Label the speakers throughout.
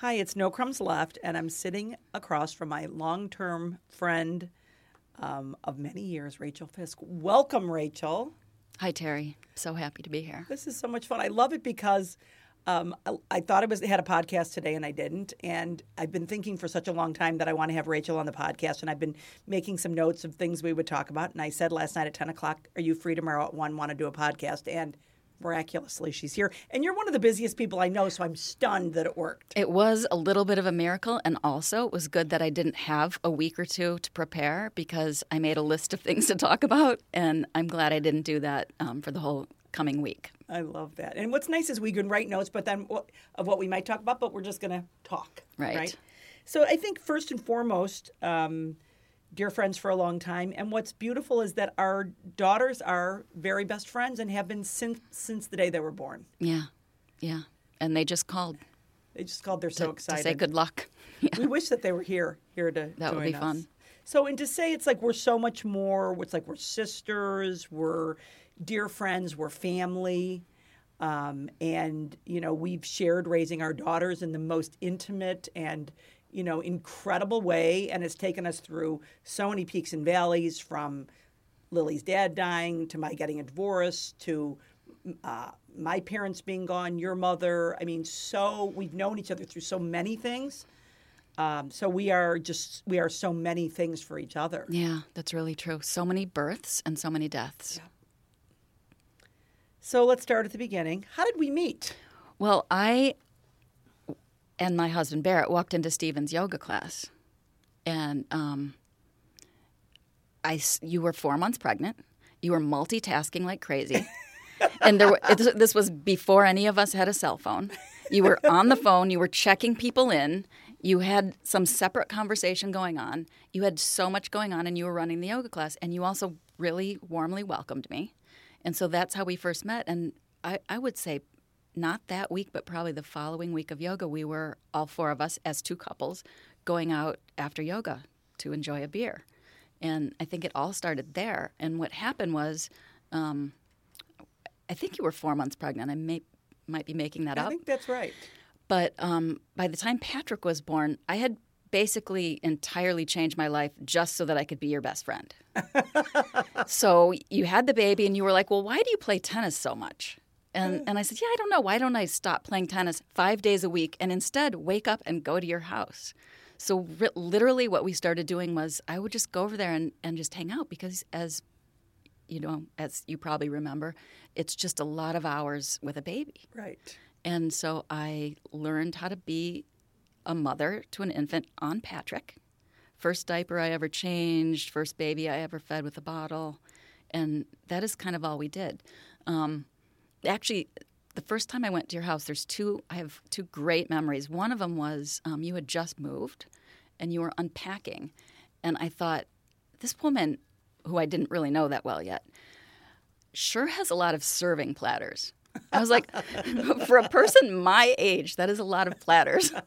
Speaker 1: Hi, it's No Crumbs Left, and I'm sitting across from my long term friend um, of many years, Rachel Fisk. Welcome, Rachel.
Speaker 2: Hi, Terry. So happy to be here.
Speaker 1: This is so much fun. I love it because um, I, I, thought I was had a podcast today and I didn't. And I've been thinking for such a long time that I want to have Rachel on the podcast. And I've been making some notes of things we would talk about. And I said last night at 10 o'clock, Are you free tomorrow at 1? Want to do a podcast? And miraculously she's here. And you're one of the busiest people i know so i'm stunned that it worked.
Speaker 2: It was a little bit of a miracle and also it was good that i didn't have a week or two to prepare because i made a list of things to talk about and i'm glad i didn't do that um, for the whole coming week.
Speaker 1: I love that. And what's nice is we can write notes but then of what we might talk about but we're just going to talk
Speaker 2: right. right?
Speaker 1: So i think first and foremost um, dear friends for a long time. And what's beautiful is that our daughters are very best friends and have been since since the day they were born.
Speaker 2: Yeah, yeah. And they just called.
Speaker 1: They just called. They're
Speaker 2: to,
Speaker 1: so excited.
Speaker 2: To say good luck.
Speaker 1: Yeah. We wish that they were here here to
Speaker 2: that would be
Speaker 1: us.
Speaker 2: fun.
Speaker 1: So and to say it's like we're so much more. It's like we're sisters. We're dear friends. We're family. Um, and you know we've shared raising our daughters in the most intimate and you know, incredible way and has taken us through so many peaks and valleys from Lily's dad dying to my getting a divorce to uh, my parents being gone, your mother. I mean, so we've known each other through so many things. Um, so we are just we are so many things for each other.
Speaker 2: Yeah, that's really true. So many births and so many deaths. Yeah.
Speaker 1: So let's start at the beginning. How did we meet?
Speaker 2: Well, I and my husband Barrett walked into Stephen's yoga class, and um, I you were four months pregnant. You were multitasking like crazy, and there were, this was before any of us had a cell phone. You were on the phone. You were checking people in. You had some separate conversation going on. You had so much going on, and you were running the yoga class. And you also really warmly welcomed me, and so that's how we first met. And I, I would say not that week, but probably the following week of yoga, we were all four of us as two couples going out after yoga to enjoy a beer. And I think it all started there. And what happened was, um, I think you were four months pregnant. I may, might be making that
Speaker 1: I
Speaker 2: up.
Speaker 1: I think that's right.
Speaker 2: But um, by the time Patrick was born, I had basically entirely changed my life just so that I could be your best friend. so you had the baby, and you were like, Well, why do you play tennis so much? And, and I said, Yeah, I don't know. Why don't I stop playing tennis five days a week and instead wake up and go to your house? So, literally, what we started doing was I would just go over there and, and just hang out because, as you know, as you probably remember, it's just a lot of hours with a baby.
Speaker 1: Right.
Speaker 2: And so I learned how to be a mother to an infant on Patrick. First diaper I ever changed, first baby I ever fed with a bottle. And that is kind of all we did. Um, actually, the first time I went to your house, there's two. I have two great memories. One of them was um, you had just moved, and you were unpacking, and I thought, this woman, who I didn't really know that well yet, sure has a lot of serving platters. I was like, for a person my age, that is a lot of platters.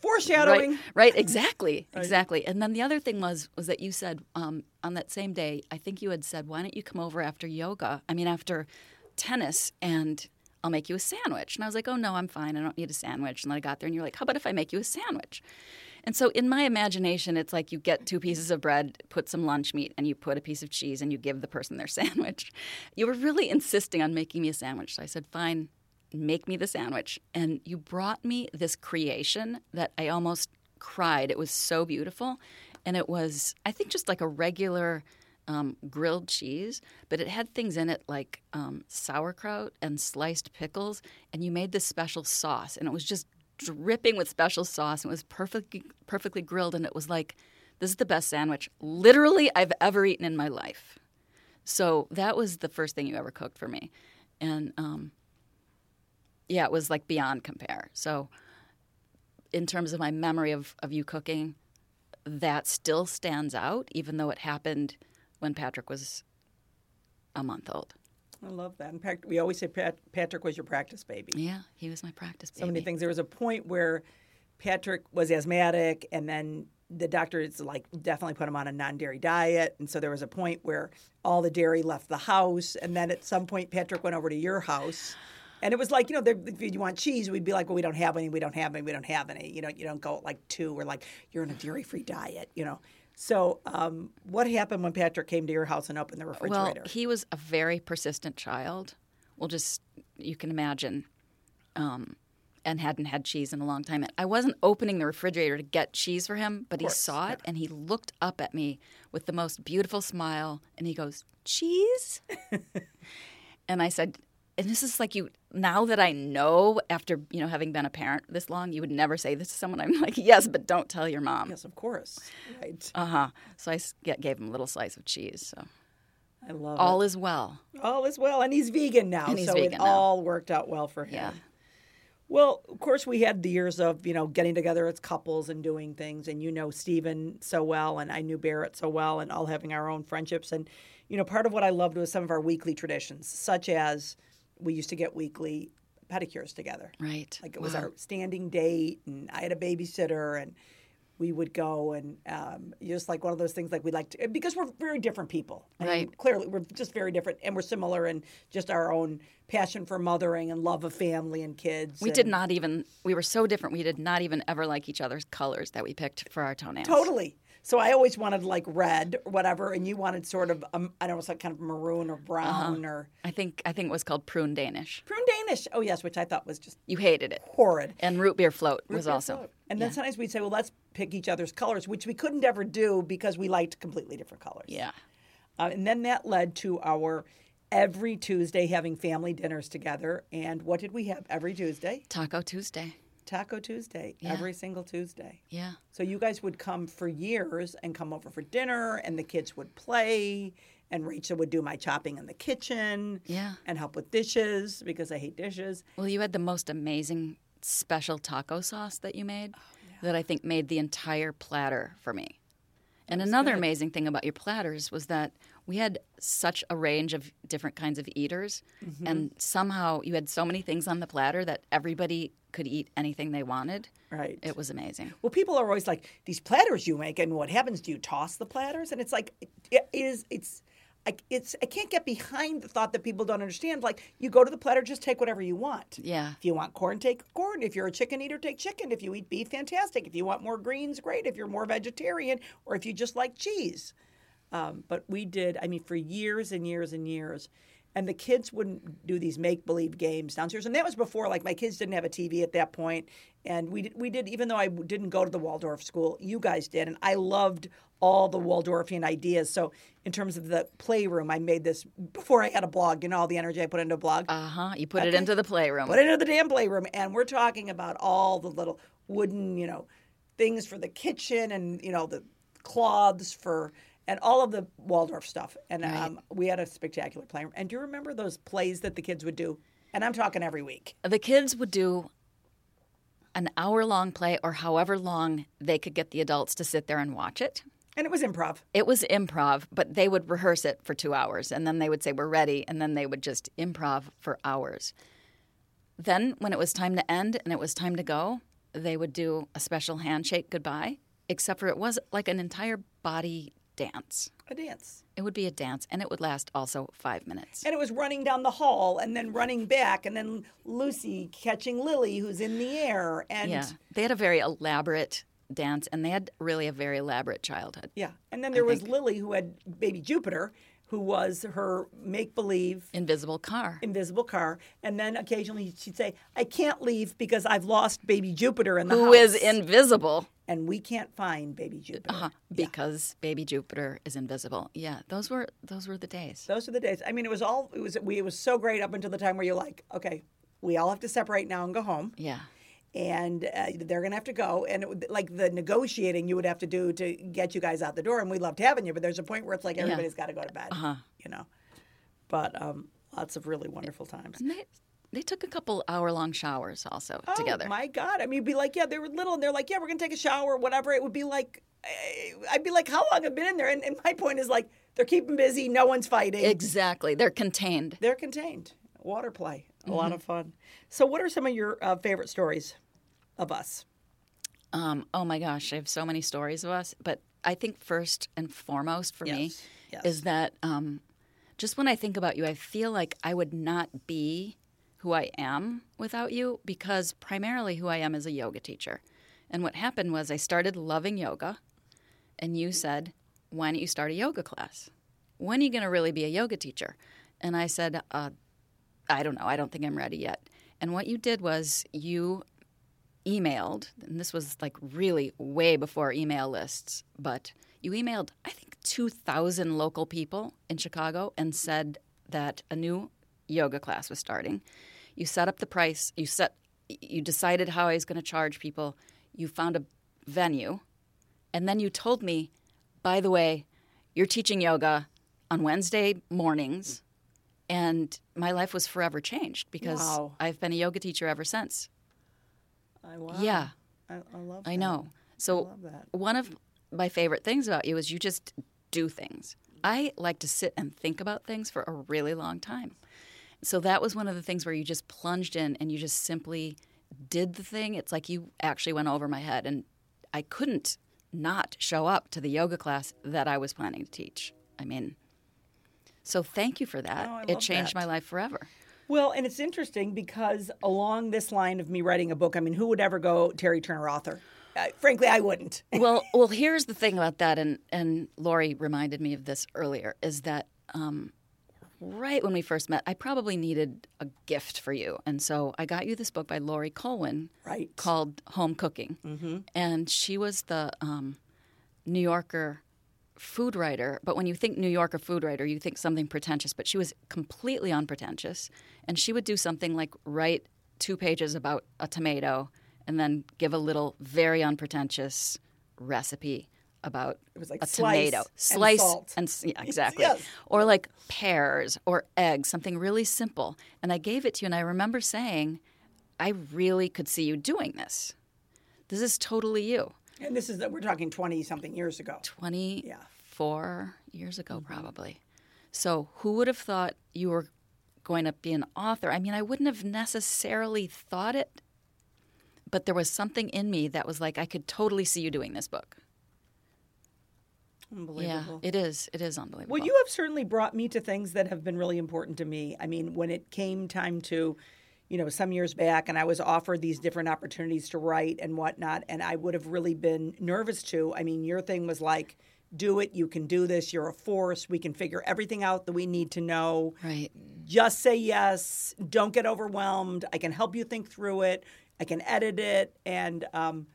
Speaker 1: Foreshadowing.
Speaker 2: Right, right exactly, right. exactly. And then the other thing was was that you said um, on that same day, I think you had said, "Why don't you come over after yoga? I mean, after tennis, and I'll make you a sandwich." And I was like, "Oh no, I'm fine. I don't need a sandwich." And then I got there, and you're like, "How about if I make you a sandwich?" And so in my imagination, it's like you get two pieces of bread, put some lunch meat, and you put a piece of cheese, and you give the person their sandwich. You were really insisting on making me a sandwich, so I said, "Fine." Make me the sandwich. And you brought me this creation that I almost cried. It was so beautiful. And it was, I think, just like a regular um, grilled cheese, but it had things in it like um, sauerkraut and sliced pickles. And you made this special sauce, and it was just dripping with special sauce. And it was perfectly, perfectly grilled. And it was like, this is the best sandwich literally I've ever eaten in my life. So that was the first thing you ever cooked for me. And um, yeah, it was like beyond compare. So, in terms of my memory of, of you cooking, that still stands out, even though it happened when Patrick was a month old.
Speaker 1: I love that. In fact, we always say Pat- Patrick was your practice baby.
Speaker 2: Yeah, he was my practice baby.
Speaker 1: So many things. There was a point where Patrick was asthmatic, and then the doctors like definitely put him on a non-dairy diet, and so there was a point where all the dairy left the house, and then at some point Patrick went over to your house And it was like, you know, if you want cheese, we'd be like, well, we don't have any, we don't have any, we don't have any. You know, you don't go at like two or like you're on a dairy free diet, you know. So, um, what happened when Patrick came to your house and opened the refrigerator?
Speaker 2: Well, he was a very persistent child. Well, just you can imagine, um, and hadn't had cheese in a long time. I wasn't opening the refrigerator to get cheese for him, but he saw it and he looked up at me with the most beautiful smile, and he goes, "Cheese," and I said. And this is like you now that I know after you know having been a parent this long, you would never say this to someone. I'm like, yes, but don't tell your mom.
Speaker 1: yes, of course. Right.
Speaker 2: Uh huh. So I gave him a little slice of cheese. So
Speaker 1: I love
Speaker 2: all
Speaker 1: it.
Speaker 2: is well.
Speaker 1: All is well. And he's vegan now.
Speaker 2: And he's
Speaker 1: so
Speaker 2: vegan
Speaker 1: it
Speaker 2: now.
Speaker 1: all worked out well for him.
Speaker 2: Yeah.
Speaker 1: Well, of course, we had the years of you know getting together as couples and doing things, and you know Stephen so well, and I knew Barrett so well, and all having our own friendships. And you know, part of what I loved was some of our weekly traditions, such as we used to get weekly pedicures together.
Speaker 2: Right.
Speaker 1: Like it was
Speaker 2: Wow.
Speaker 1: our standing date, and I had a babysitter, and we would go and um, just like one of those things like we like to because we're very different people. I mean,
Speaker 2: Right.
Speaker 1: clearly, we're just very different, and we're similar in just our own passion for mothering and love of family and kids.
Speaker 2: We
Speaker 1: and-
Speaker 2: did not even. We were so different. We did not even ever like each other's colors that we picked for our toenails.
Speaker 1: Totally. So I always wanted like red or whatever, and you wanted sort of um, I don't know, some kind of maroon or brown or
Speaker 2: I think. I think it was called prune Danish.
Speaker 1: prune Danish. Oh yes, which I thought was just
Speaker 2: You hated it.
Speaker 1: horrid.
Speaker 2: And root beer float was
Speaker 1: beer
Speaker 2: also.
Speaker 1: float. And then sometimes we'd say, well, let's pick each other's colors, which we couldn't ever do because we liked completely different colors.
Speaker 2: Yeah.
Speaker 1: Uh, and then that led to our every Tuesday having family dinners together. And what did we have every Tuesday?
Speaker 2: Taco Tuesday.
Speaker 1: Taco Tuesday,
Speaker 2: Yeah.
Speaker 1: every single Tuesday.
Speaker 2: Yeah.
Speaker 1: So you guys would come for years and come over for dinner, and the kids would play, and Rachel would do my chopping in the kitchen
Speaker 2: Yeah.
Speaker 1: and help with dishes because I hate dishes.
Speaker 2: Well, you had the most amazing special taco sauce that you made
Speaker 1: Oh,
Speaker 2: that I think made the entire platter for me. And another amazing thing about your platters was that we had such a range of different kinds of eaters,
Speaker 1: Mm-hmm.
Speaker 2: and somehow you had so many things on the platter that everybody could eat anything they wanted.
Speaker 1: Right.
Speaker 2: It was amazing.
Speaker 1: Well, people are always like, these platters you make, and what happens? Do you toss the platters? And it's like, it is, it's, I, it's, I can't get behind the thought that people don't understand. Like, you go to the platter, just take whatever you want.
Speaker 2: Yeah.
Speaker 1: If you want corn, take corn. If you're a chicken eater, take chicken. If you eat beef, fantastic. If you want more greens, great. If you're more vegetarian, or if you just like cheese. Um, but we did, I mean, for years and years and years. And the kids wouldn't do these make believe games downstairs. And that was before, like, my kids didn't have a TV at that point. And we did, we did, even though I didn't go to the Waldorf school, you guys did. And I loved all the Waldorfian ideas. So, in terms of the playroom, I made this before I had a blog, you know, all the energy I put into a blog.
Speaker 2: Uh huh. You put it into the playroom.
Speaker 1: Put it into the damn playroom, and we're talking about all the little wooden, you know, things for the kitchen, and you know the cloths for, and all of the Waldorf stuff. And um, we had a spectacular playroom. And do you remember those plays that the kids would do? And I'm talking every week.
Speaker 2: the kids would do an hour long play or however long they could get the adults to sit there and watch it.
Speaker 1: And it was improv.
Speaker 2: It was improv, but they would rehearse it for two hours and then they would say, We're ready. And then they would just improv for hours. Then, when it was time to end and it was time to go, they would do a special handshake goodbye, except for it was like an entire body dance.
Speaker 1: A dance.
Speaker 2: It would be a dance and it would last also five minutes.
Speaker 1: And it was running down the hall and then running back and then Lucy catching Lily who's in the air and
Speaker 2: Yeah. They had a very elaborate dance and they had really a very elaborate childhood.
Speaker 1: yeah. And then there was Lily who had baby Jupiter who was her make believe
Speaker 2: Invisible car.
Speaker 1: invisible car, and then occasionally she'd say, "I can't leave because I've lost baby Jupiter in the
Speaker 2: Who
Speaker 1: house,
Speaker 2: is invisible
Speaker 1: and we can't find baby Jupiter."
Speaker 2: uh, because baby Jupiter is invisible. Yeah, those were those were the days.
Speaker 1: Those are the days. I mean, it was all it was. We, it was so great up until the time where you're like, okay, we all have to separate now and go home,
Speaker 2: Yeah.
Speaker 1: and uh, they're gonna have to go, and it would, like the negotiating you would have to do to get you guys out the door, and we loved having you, but there's a point where it's like everybody's got to go to bed,
Speaker 2: Uh-huh.
Speaker 1: you know. But um, lots of really wonderful times.
Speaker 2: And they they took a couple hour long showers also
Speaker 1: Oh,
Speaker 2: together.
Speaker 1: my God. I mean, be like, yeah, they were little and they're like, yeah, we're going to take a shower, whatever. It would be like, eh, I'd be like, how long have been in there? And, and my point is like, they're keeping busy. No one's fighting.
Speaker 2: Exactly. They're contained.
Speaker 1: they're contained. Water play. A
Speaker 2: Mm-hmm.
Speaker 1: lot of fun. So, what are some of your uh, favorite stories of us?
Speaker 2: Um, oh my gosh, I have so many stories of us. But I think first and foremost for me
Speaker 1: Yes, yes.
Speaker 2: is that um, just when I think about you, I feel like I would not be who I am without you because primarily who I am is a yoga teacher. And what happened was I started loving yoga, and you said, Why don't you start a yoga class? When are you going to really be a yoga teacher? And I said, uh, I don't know. I don't think I'm ready yet. And what you did was you emailed, and this was like really way before email lists, but you emailed, I think, 2,000 local people in Chicago and said that a new yoga class was starting. You set up the price, you set you decided how I was going to charge people, you found a venue, and then you told me, by the way, you're teaching yoga on Wednesday mornings and my life was forever changed because
Speaker 1: Wow.
Speaker 2: I've been a yoga teacher ever since.
Speaker 1: I, wow.
Speaker 2: Yeah.
Speaker 1: I, I love.
Speaker 2: I know. So
Speaker 1: that.
Speaker 2: one of my favorite things about you is you just do things. I like to sit and think about things for a really long time. So that was one of the things where you just plunged in and you just simply did the thing. It's like you actually went over my head and I couldn't not show up to the yoga class that I was planning to teach. I mean, so thank you for that.
Speaker 1: Oh,
Speaker 2: it changed
Speaker 1: that.
Speaker 2: my life forever.
Speaker 1: Well, and it's interesting because along this line of me writing a book, I mean, who would ever go Terry Turner author? Uh, frankly, I wouldn't.
Speaker 2: well, well, here's the thing about that, and and Lori reminded me of this earlier, is that um, right when we first met, I probably needed a gift for you, and so I got you this book by Laurie Colwin
Speaker 1: Right.
Speaker 2: called Home Cooking,
Speaker 1: Mm-hmm.
Speaker 2: and she was the um, New Yorker food writer. But when you think New Yorker food writer, you think something pretentious, but she was completely unpretentious, and she would do something like write two pages about a tomato and then give a little very unpretentious recipe about
Speaker 1: It was like
Speaker 2: a tomato.
Speaker 1: and
Speaker 2: slice
Speaker 1: salt.
Speaker 2: and yeah, exactly.
Speaker 1: Yes.
Speaker 2: or like pears or eggs something really simple. And i gave it to you and i remember saying i really could see you doing this. This is totally you.
Speaker 1: And this is that we're talking twenty something years ago.
Speaker 2: 24 years ago mm-hmm. probably. So who would have thought you were going to be an author? I mean i wouldn't have necessarily thought it but there was something in me that was like i could totally see you doing this book yeah it is it is unbelievable
Speaker 1: Well, you have certainly brought me to things that have been really important to me. I mean, when it came time to, you know, some years back, and I was offered these different opportunities to write and whatnot, and I would have really been nervous to. I mean, your thing was like, do it, you can do this, you're a force, we can figure everything out that we need to know.
Speaker 2: right
Speaker 1: Just say yes, don't get overwhelmed. I can help you think through it, I can edit it. And, um,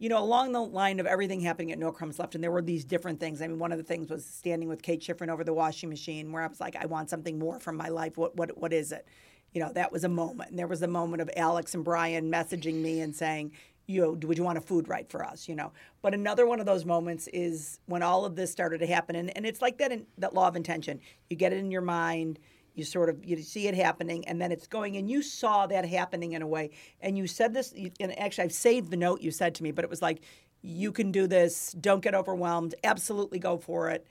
Speaker 1: you know, along the line of everything happening at No Crumbs Left, and there were these different things. I mean, one of the things was standing with Kate Schifrin over the washing machine, where I was like, I want something more from my life. What, what, what is it? You know, that was a moment. And there was a moment of Alex and Brian messaging me and saying, you know, would you want a food right for us? You know, but another one of those moments is when all of this started to happen, and, and it's like that in that law of intention. You get it in your mind, you sort of you see it happening and then it's going and you saw that happening in a way. And you said this and actually i've saved the note you said to me but it was like you can do this. Don't get overwhelmed. Absolutely go for it.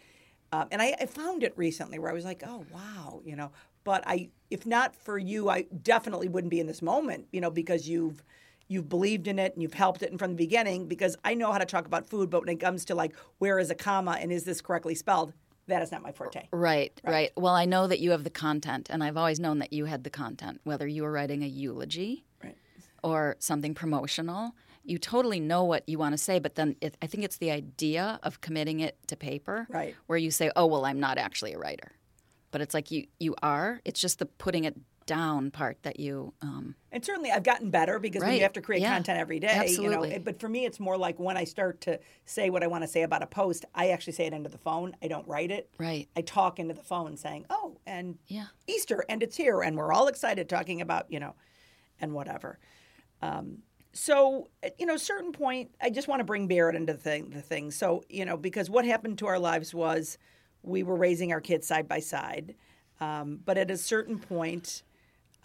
Speaker 1: Um, and I, I found it recently where i was like oh wow you know. But i if not for you i definitely wouldn't be in this moment you know because you've you've believed in it and you've helped it and from the beginning because i know how to talk about food but when it comes to like where is a comma and is this correctly spelled that is not my forte
Speaker 2: Right, right, Well, I know that you have the content, and I've always known that you had the content, whether you were writing a eulogy
Speaker 1: Right.
Speaker 2: or something promotional. You totally know what you want to say, but then it, I think it's the idea of committing it to paper,
Speaker 1: Right.
Speaker 2: Where you say, "Oh, well, I'm not actually a writer," but it's like you you are. It's just the putting it down part that you. Um,
Speaker 1: And certainly, I've gotten better because when
Speaker 2: Right.
Speaker 1: you have to create
Speaker 2: Yeah.
Speaker 1: content every day, you know.
Speaker 2: Absolutely.
Speaker 1: But for me, it's more like when I start to say what I want to say about a post, I actually say it into the phone. I don't write it.
Speaker 2: Right.
Speaker 1: I talk into the phone, saying, "Oh, and
Speaker 2: Yeah.
Speaker 1: Easter, and it's here, and we're all excited talking about you know, and whatever." Um, so you know, certain point, I just want to bring Barrett into the thing. The thing. So you know, because what happened to our lives was we were raising our kids side by side, um, but at a certain point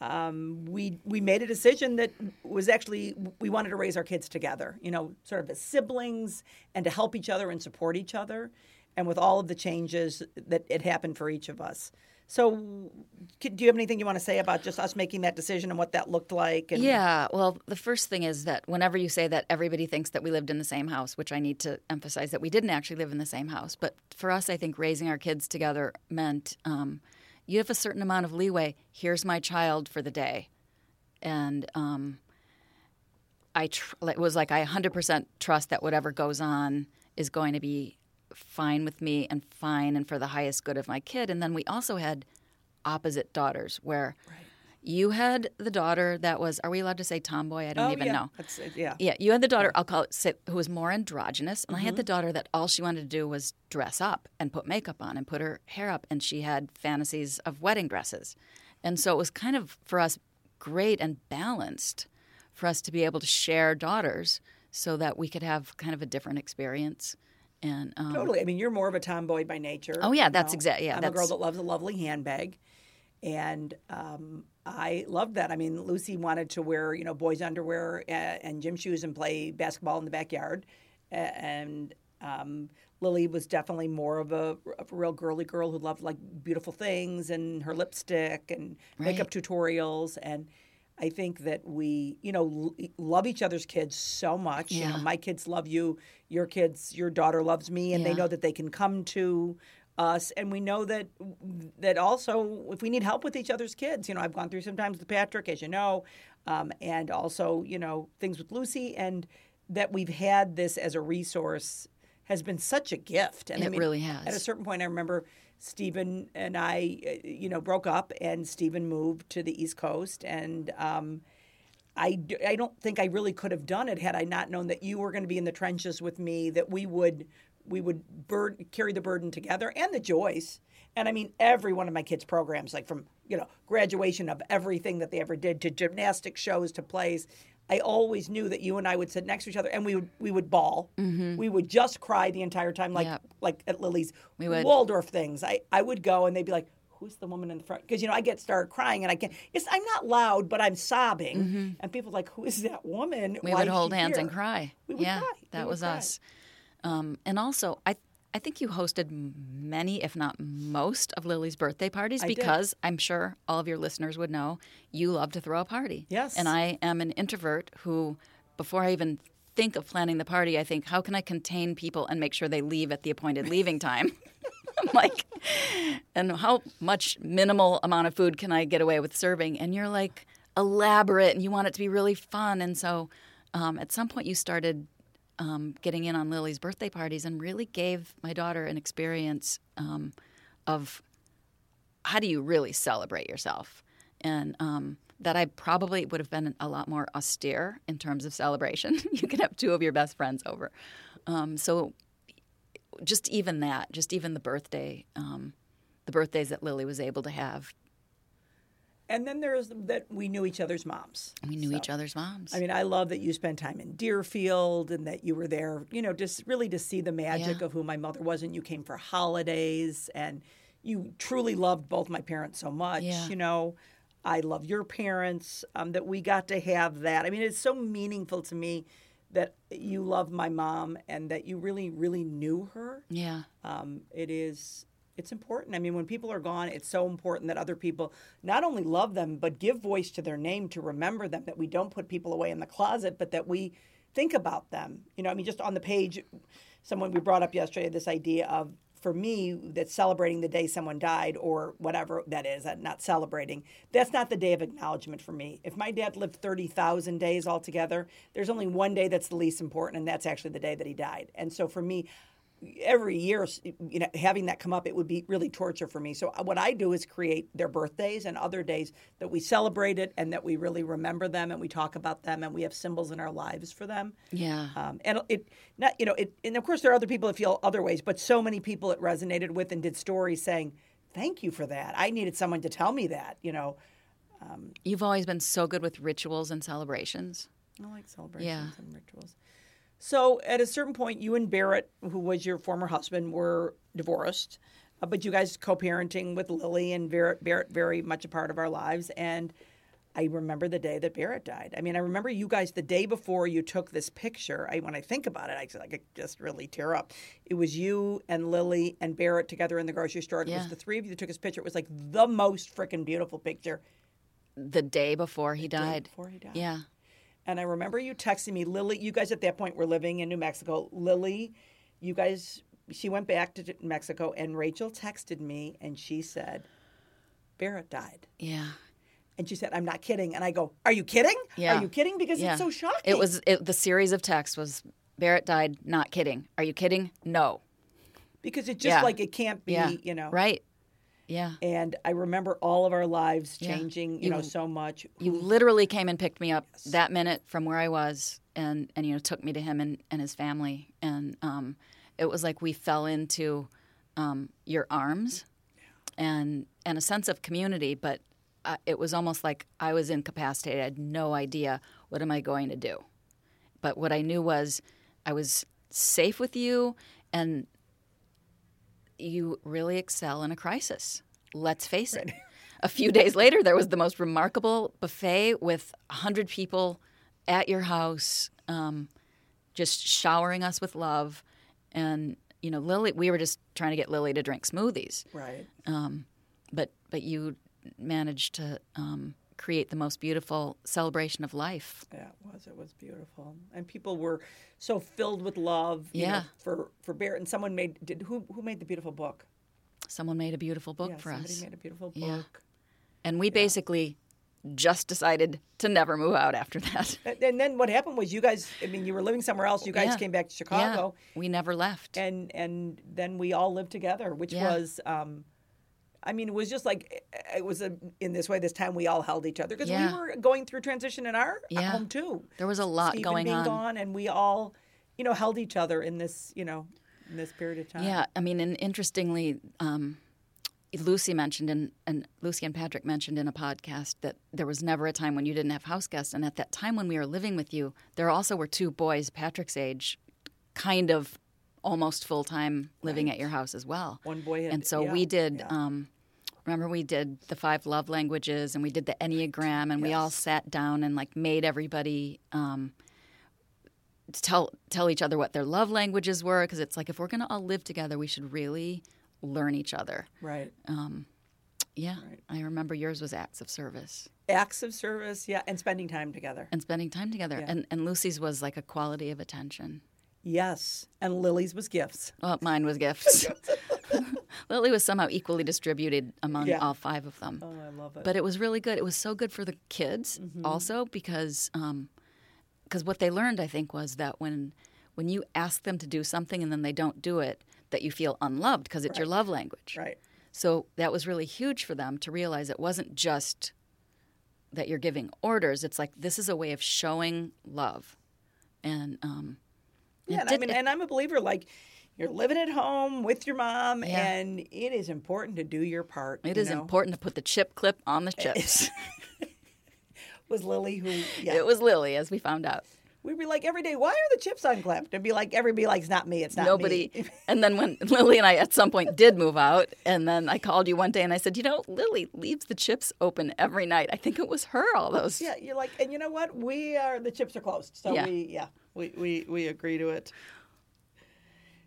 Speaker 1: um, we we made a decision that was actually we wanted to raise our kids together, you know, sort of as siblings and to help each other and support each other, and with all of the changes that it happened for each of us. So, do you have anything you want to say about just us making that decision and what that looked like? And,
Speaker 2: Yeah, well, the first thing is that whenever you say that, everybody thinks that we lived in the same house, which I need to emphasize that we didn't actually live in the same house. But for us, I think raising our kids together meant um, you have a certain amount of leeway. Here's my child for the day. and um, I tr- it was like I 100% trust that whatever goes on is going to be fine with me and fine and for the highest good of my kid. And then we also had opposite daughters where you had the daughter that was are we allowed to say tomboy? I don't
Speaker 1: oh,
Speaker 2: even
Speaker 1: yeah.
Speaker 2: know.
Speaker 1: That's it, yeah.
Speaker 2: Yeah, you had the daughter, I'll call it, sit- who was more androgynous. And I
Speaker 1: Mm-hmm.
Speaker 2: had the daughter that all she wanted to do was dress up and put makeup on and put her hair up. And she had fantasies of wedding dresses. And so it was kind of, for us, great and balanced for us to be able to share daughters so that we could have kind of a different experience. And um,
Speaker 1: Totally. I mean, you're more of a tomboy by nature.
Speaker 2: Oh, yeah, that's exactly. yeah,
Speaker 1: I'm a girl that loves a lovely handbag, and um, I loved that. I mean, Lucy wanted to wear you know boys' underwear and, and gym shoes and play basketball in the backyard, and um, Lily was definitely more of a, of a real girly girl who loved like beautiful things and her lipstick and makeup tutorials and. I think that we, you know, l- love each other's kids so much. You know,
Speaker 2: Yeah.
Speaker 1: my kids love you, your kids, your daughter loves me, and they know that they can come to us and we know that that also if we need help with each other's kids you know i've gone through sometimes with patrick as you know um, and also you know things with lucy and that we've had this as a resource has been such a gift and I
Speaker 2: It
Speaker 1: mean,
Speaker 2: really has.
Speaker 1: at a certain point i remember stephen and i uh, you know broke up and stephen moved to the east coast and um, I, I don't think I really could have done it had I not known that you were going to be in the trenches with me, that we would we would bur- carry the burden together and the joys. And I mean, every one of my kids' programs, like from you know graduation of everything that they ever did to gymnastic shows to plays, I always knew that you and I would sit next to each other and we would we would bawl. Mm-hmm. We would just cry the entire time, like
Speaker 2: Yep.
Speaker 1: like at Lily's
Speaker 2: We would.
Speaker 1: Waldorf things. I I would go and they'd be like. Who's the woman in the front? Because you know I get started crying and I can't. It's I'm not loud, but I'm sobbing, mm-hmm. and people are like, "Who is that woman?"
Speaker 2: we
Speaker 1: Why
Speaker 2: would hold hands and cry. Yeah,
Speaker 1: cry.
Speaker 2: That was
Speaker 1: cry.
Speaker 2: us. Um, and also, I I think you hosted many, if not most, of Lily's birthday parties
Speaker 1: I did.
Speaker 2: because I'm sure all of your listeners would know you love to throw a party.
Speaker 1: Yes.
Speaker 2: And I am an introvert who, before I even think of planning the party, I think, how can I contain people and make sure they leave at the appointed leaving time? I'm like, and how much minimal amount of food can I get away with serving? And you're like elaborate and you want it to be really fun. And so um, at some point you started um, getting in on Lily's birthday parties and really gave my daughter an experience um, of how do you really celebrate yourself? And um, that I probably would have been a lot more austere in terms of celebration. you can have two of your best friends over. Um, so just even that, just even the birthday, um, the birthdays that Lily was able to have,
Speaker 1: And then there's that we knew each other's moms.
Speaker 2: we knew
Speaker 1: So,
Speaker 2: each other's moms.
Speaker 1: I mean, I love that you spent time in Deerfield and that you were there, you know, just really to see the magic
Speaker 2: Yeah.
Speaker 1: of who my mother was. And you came for holidays and you truly loved both my parents so much.
Speaker 2: Yeah.
Speaker 1: You know, I love your parents, um, that we got to have that. I mean, it's so meaningful to me that you love my mom and that you really, really knew her.
Speaker 2: yeah,
Speaker 1: um, it is it's important. I mean when people are gone it's so important that other people not only love them but give voice to their name to remember them that we don't put people away in the closet but that we think about them. You know i mean just on the page someone we brought up yesterday this idea of for me that celebrating the day someone died or whatever that is not celebrating that's not the day of acknowledgement for me. If my dad lived 30,000 days altogether there's only one day that's the least important and that's actually the day that he died. And so for me every year, you know, having that come up, it would be really torture for me. So uh, what I do is create their birthdays and other days that we celebrate it and that we really remember them and we talk about them and we have symbols in our lives for them.
Speaker 2: yeah.
Speaker 1: Um, and it not you know it and of course there are other people that feel other ways, but so many people it resonated with and did stories saying, "Thank you for that. I needed someone to tell me that." You know,
Speaker 2: You've always been so good with rituals and celebrations.
Speaker 1: I like celebrations
Speaker 2: Yeah.
Speaker 1: and rituals. So at a certain point, you and Barrett, who was your former husband, were divorced, uh, but you guys co-parenting with Lily and Barrett, Barrett very much a part of our lives. And I remember the day that Barrett died. I mean, I remember you guys the day before you took this picture. I, when I think about it, I, I could just really tear up. It was you and Lily and Barrett together in the grocery store. It
Speaker 2: Yeah.
Speaker 1: was the three of you that took this picture. It was like the most freaking beautiful picture.
Speaker 2: The day before he
Speaker 1: day
Speaker 2: died.
Speaker 1: before he died.
Speaker 2: Yeah.
Speaker 1: And I remember you texting me, Lily. You guys at that point were living in New Mexico. Lily, you guys, she went back to Mexico, and Rachel texted me, and she said, Barrett died.
Speaker 2: Yeah.
Speaker 1: And she said, I'm not kidding. And I go, Are you kidding?
Speaker 2: Yeah.
Speaker 1: Are you kidding? Because
Speaker 2: Yeah.
Speaker 1: it's so shocking.
Speaker 2: It was it, the series of texts was Barrett died. Not kidding. Are you kidding? No.
Speaker 1: because it's just
Speaker 2: Yeah.
Speaker 1: like it can't be,
Speaker 2: Yeah.
Speaker 1: you know.
Speaker 2: Right. Yeah.
Speaker 1: And I remember all of our lives
Speaker 2: Yeah.
Speaker 1: changing, you,
Speaker 2: You-
Speaker 1: know, so much.
Speaker 2: You literally came and picked me up that minute from where I was, and and you know took me to him and, and his family, and um, it was like we fell into um, your arms, and and a sense of community. But uh, it was almost like I was incapacitated. I had no idea what am I going to do. But what I knew was I was safe with you, and you really excel in a crisis. Let's face it. A few days later, there was the most remarkable buffet with 100 people at your house, um, just showering us with love. And, you know, Lily, we were just trying to get Lily to drink smoothies.
Speaker 1: Right.
Speaker 2: But, but you managed to um, create the most beautiful celebration of life.
Speaker 1: Yeah, it was. It was beautiful, and people were so filled with love. you know,
Speaker 2: Yeah.
Speaker 1: for for Barrett, and someone made did who who made the beautiful book?
Speaker 2: Someone made a beautiful book
Speaker 1: yeah,
Speaker 2: for
Speaker 1: somebody
Speaker 2: us.
Speaker 1: made a beautiful book.
Speaker 2: Yeah. And we basically just decided to never move out after that.
Speaker 1: And, and then what happened was you guys. I mean, you were living somewhere else. You guys
Speaker 2: Yeah.
Speaker 1: came back to Chicago,
Speaker 2: Yeah, we never left.
Speaker 1: and and then we all lived together, which
Speaker 2: Yeah.
Speaker 1: was. um I mean, it was just like it was a, in this way. This time we all held each other because
Speaker 2: Yeah.
Speaker 1: we were going through transition in our
Speaker 2: Yeah.
Speaker 1: home too.
Speaker 2: There was a lot
Speaker 1: Stephen
Speaker 2: going
Speaker 1: being
Speaker 2: on.
Speaker 1: gone, and we all, you know, held each other in this, you know, in this period of time.
Speaker 2: Yeah, I mean, and interestingly, um, Lucy mentioned in, and Lucy and Patrick mentioned in a podcast that there was never a time when you didn't have house guests, and at that time when we were living with you, there also were two boys Patrick's age, kind of almost full time living at your house as well.
Speaker 1: One boy had-
Speaker 2: and so
Speaker 1: yeah,
Speaker 2: we did.
Speaker 1: yeah.
Speaker 2: Um, remember, we did the five love languages, and we did the enneagram, and we all sat down and like made everybody. Um, tell tell each other what their love languages were because it's like if we're going to all live together we should really learn each other
Speaker 1: Right.
Speaker 2: um, yeah i remember yours was acts of service
Speaker 1: Acts of service, yeah, and spending time together.
Speaker 2: and spending time together and and lucy's was like a quality of attention
Speaker 1: Yes, and Lily's was gifts.
Speaker 2: well mine was gifts lily was somehow equally distributed among
Speaker 1: Yeah.
Speaker 2: all five of them
Speaker 1: Oh, I love it.
Speaker 2: but it was really good it was so good for the kids
Speaker 1: Mm-hmm.
Speaker 2: also because um because what they learned i think was that when when you ask them to do something and then they don't do it that you feel unloved because it's your love language
Speaker 1: right.
Speaker 2: So that was really huge for them to realize it wasn't just that you're giving orders. It's like this is a way of showing love, and um,
Speaker 1: Yeah, and I
Speaker 2: did-
Speaker 1: mean, and I'm a believer. Like, you're living at home with your mom,
Speaker 2: Yeah.
Speaker 1: and it is important to do your part.
Speaker 2: it
Speaker 1: you
Speaker 2: is
Speaker 1: know?
Speaker 2: important to put the chip clip on the chips.
Speaker 1: Was Lily who? Yeah,
Speaker 2: It was Lily, as we found out.
Speaker 1: we'd be like every day. Why are the chips unclipped? And be like, everybody like, it's not me. It's not
Speaker 2: Nobody.
Speaker 1: me.
Speaker 2: and then when Lily and I at some point did move out, and then I called you one day and I said, you know, Lily leaves the chips open every night. I think it was her all those.
Speaker 1: Yeah, you're like, and you know what? We are the chips are closed, so
Speaker 2: Yeah.
Speaker 1: we yeah we, we we agree to it.